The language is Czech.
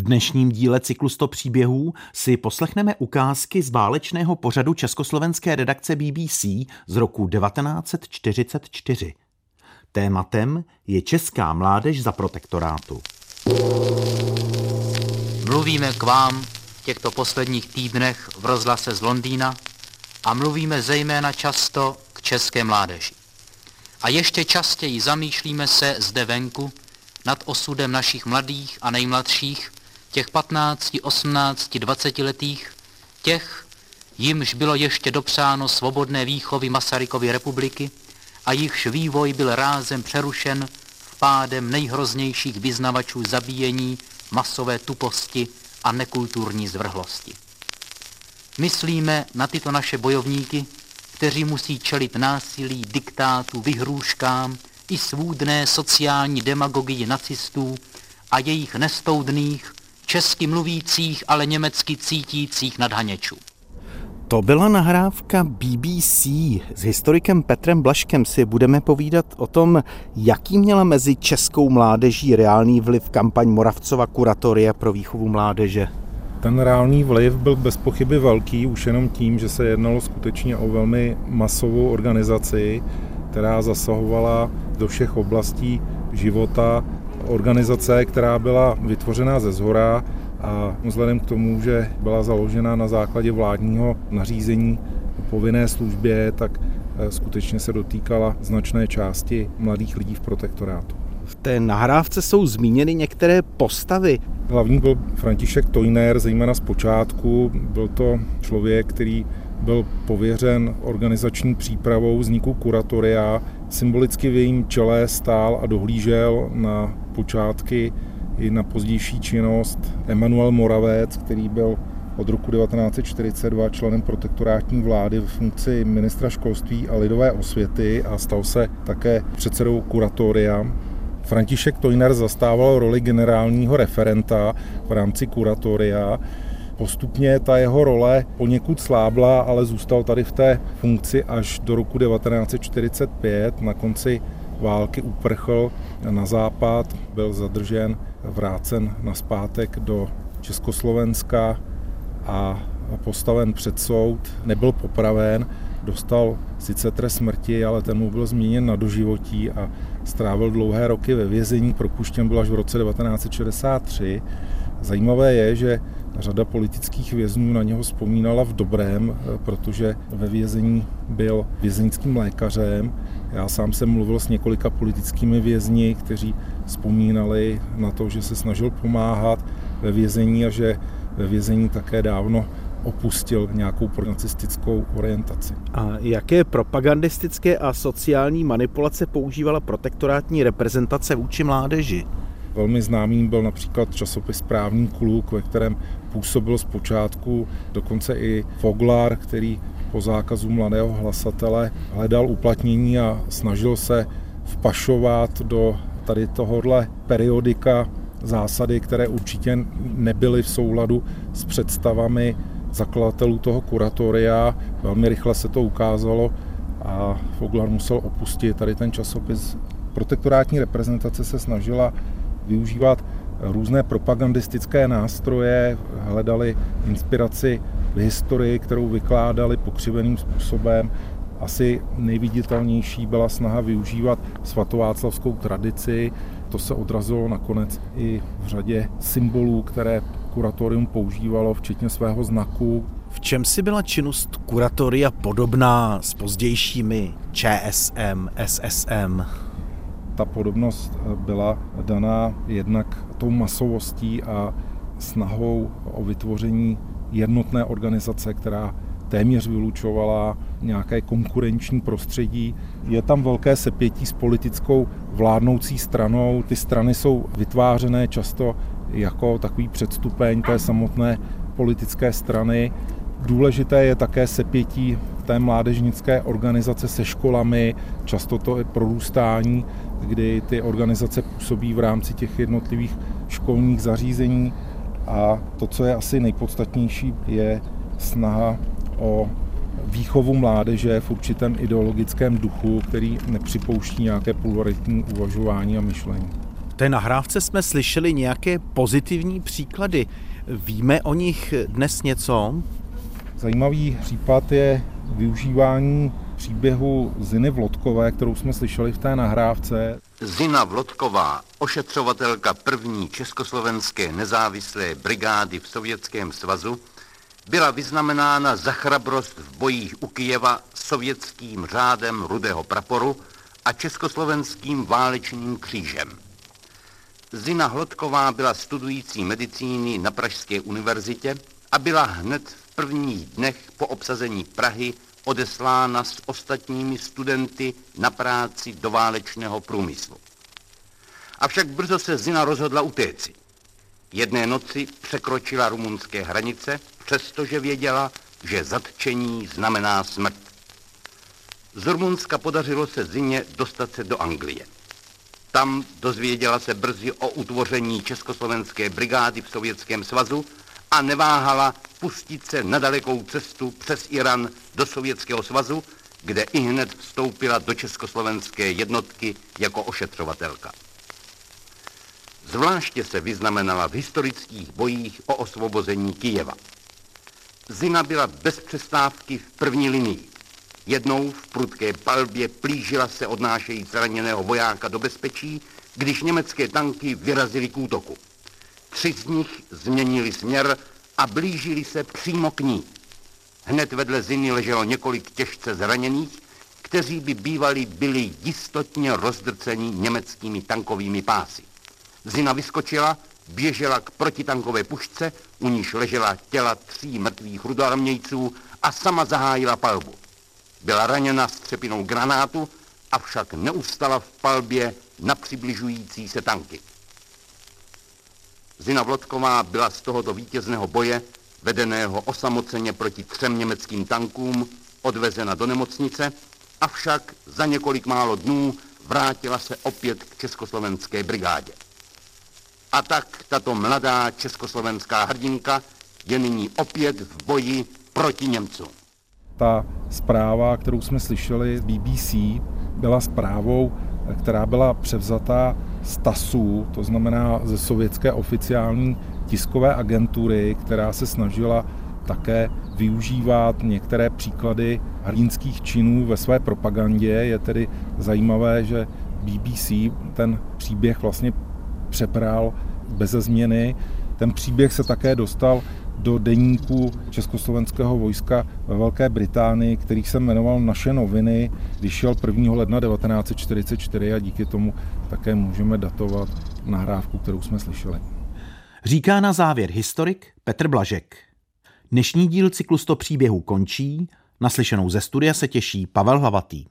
V dnešním díle cyklu 100 příběhů si poslechneme ukázky z válečného pořadu československé redakce BBC z roku 1944. Tématem je česká mládež za protektorátu. Mluvíme k vám v těchto posledních týdnech v rozhlase z Londýna a mluvíme zejména často k české mládeži. A ještě častěji zamýšlíme se zde venku nad osudem našich mladých a nejmladších, těch 15, 18, 20 letých, těch, jimž bylo ještě dopřáno svobodné výchovy Masarykovy republiky a jichž vývoj byl rázem přerušen vpádem nejhroznějších vyznavačů zabíjení, masové tuposti a nekulturní zvrhlosti. Myslíme na tyto naše bojovníky, kteří musí čelit násilí, diktátu, vyhrůžkám i svůdné sociální demagogii nacistů a jejich nestoudných, česky mluvících, ale německy cítících nadhaněčů. To byla nahrávka BBC. S historikem Petrem Blaškem si budeme povídat o tom, jaký měla mezi českou mládeží reálný vliv kampaň Moravcova kuratoria pro výchovu mládeže. Ten reálný vliv byl bez pochyby velký, už jenom tím, že se jednalo skutečně o velmi masovou organizaci, která zasahovala do všech oblastí života. Organizace, která byla vytvořena ze zhora a vzhledem k tomu, že byla založena na základě vládního nařízení o povinné službě, tak eh, skutečně se dotýkala značné části mladých lidí v protektorátu. V té nahrávce jsou zmíněny některé postavy. Hlavní byl František Tojner, zejména z počátku. Byl to člověk, který byl pověřen organizační přípravou vzniku kuratoria. Symbolicky v jejím čele stál a dohlížel na počátky i na pozdější činnost Emanuel Moravec, který byl od roku 1942 členem protektorátní vlády v funkci ministra školství a lidové osvěty a stal se také předsedou kuratoria. František Tojner zastával roli generálního referenta v rámci kuratoria. Postupně ta jeho role poněkud slábla, ale zůstal tady v té funkci až do roku 1945. Na konci války uprchl na západ, byl zadržen, vrácen na zpátek do Československa a postaven před soud, nebyl popraven, dostal sice trest smrti, ale ten mu byl změněn na doživotí a strávil dlouhé roky ve vězení, propuštěn byl až v roce 1963. Zajímavé je, že řada politických vězňů na něho vzpomínala v dobrém, protože ve vězení byl vězeňským lékařem. Já sám jsem mluvil s několika politickými vězni, kteří vzpomínali na to, že se snažil pomáhat ve vězení a že ve vězení také dávno opustil nějakou pronacistickou orientaci. A jaké propagandistické a sociální manipulace používala protektorátní reprezentace vůči mládeži? Velmi známým byl například časopis Právní kluk, ve kterém působil zpočátku dokonce i Foglar, který po zákazu mladého hlasatele hledal uplatnění a snažil se vpašovat do tady tohohle periodika zásady, které určitě nebyly v souladu s představami zakladatelů toho kuratoria. Velmi rychle se to ukázalo a Foglar musel opustit tady ten časopis. Protektorátní reprezentace se snažila využívat různé propagandistické nástroje, hledali inspiraci v historii, kterou vykládali pokřiveným způsobem. Asi nejviditelnější byla snaha využívat svatováclavskou tradici. To se odrazilo nakonec i v řadě symbolů, které kuratorium používalo, včetně svého znaku. V čem si byla činnost kuratoria podobná s pozdějšími ČSM, SSM? Ta podobnost byla daná jednak tou masovostí a snahou o vytvoření jednotné organizace, která téměř vylučovala nějaké konkurenční prostředí. Je tam velké sepětí s politickou vládnoucí stranou. Ty strany jsou vytvářené často jako takový předstupeň té samotné politické strany. Důležité je také sepětí té mládežnické organizace se školami, často to je prorůstání, kdy ty organizace působí v rámci těch jednotlivých školních zařízení a to, co je asi nejpodstatnější, je snaha o výchovu mládeže v určitém ideologickém duchu, který nepřipouští nějaké pluralitní uvažování a myšlení. té nahrávce jsme slyšeli nějaké pozitivní příklady. Víme o nich dnes něco? Zajímavý případ je využívání příběhu Ziny Vlodkové, kterou jsme slyšeli v té nahrávce. Zina Vlodková, ošetřovatelka první československé nezávislé brigády v Sovětském svazu, byla vyznamenána za chrabrost v bojích u Kijeva sovětským řádem rudého praporu a československým válečným křížem. Zina Hlodková byla studující medicíny na Pražské univerzitě a byla hned v prvních dnech po obsazení Prahy odeslána s ostatními studenty na práci do válečného průmyslu. Avšak brzo se Zina rozhodla utéci. Jedné noci překročila rumunské hranice, přestože věděla, že zatčení znamená smrt. Z Rumunska podařilo se Zině dostat se do Anglie. Tam dozvěděla se brzy o utvoření Československé brigády v Sovětském svazu a neváhala pustit se na dalekou cestu přes Iran do Sovětského svazu, kde i hned vstoupila do československé jednotky jako ošetřovatelka. Zvláště se vyznamenala v historických bojích o osvobození Kijeva. Zina byla bez přestávky v první linii. Jednou v prudké palbě plížila se odnášejí zraněného vojáka do bezpečí, když německé tanky vyrazily k útoku. Tři z nich změnili směr a blížili se přímo k ní. Hned vedle Ziny leželo několik těžce zraněných, kteří by bývali byli jistotně rozdrceni německými tankovými pásy. Zina vyskočila, běžela k protitankové pušce, u níž ležela těla tří mrtvých rudoarmějců a sama zahájila palbu. Byla raněna střepinou granátu, avšak neustala v palbě na přibližující se tanky. Zina Vlodková byla z tohoto vítězného boje, vedeného osamoceně proti třem německým tankům, odvezena do nemocnice, avšak za několik málo dnů vrátila se opět k československé brigádě. A tak tato mladá československá hrdinka je nyní opět v boji proti Němcům. Ta zpráva, kterou jsme slyšeli z BBC, byla zprávou, která byla převzata z TASu, to znamená ze sovětské oficiální tiskové agentury, která se snažila také využívat některé příklady hrdinských činů ve své propagandě. Je tedy zajímavé, že BBC ten příběh vlastně přepral bez změny. Ten příběh se také dostal do deníku československého vojska ve Velké Británii, který se jmenoval Naše noviny, když šel 1. ledna 1944 a díky tomu také můžeme datovat nahrávku, kterou jsme slyšeli. Říká na závěr historik Petr Blažek. Dnešní díl cyklu 100 příběhů končí, naslyšenou ze studia se těší Pavel Hlavatý.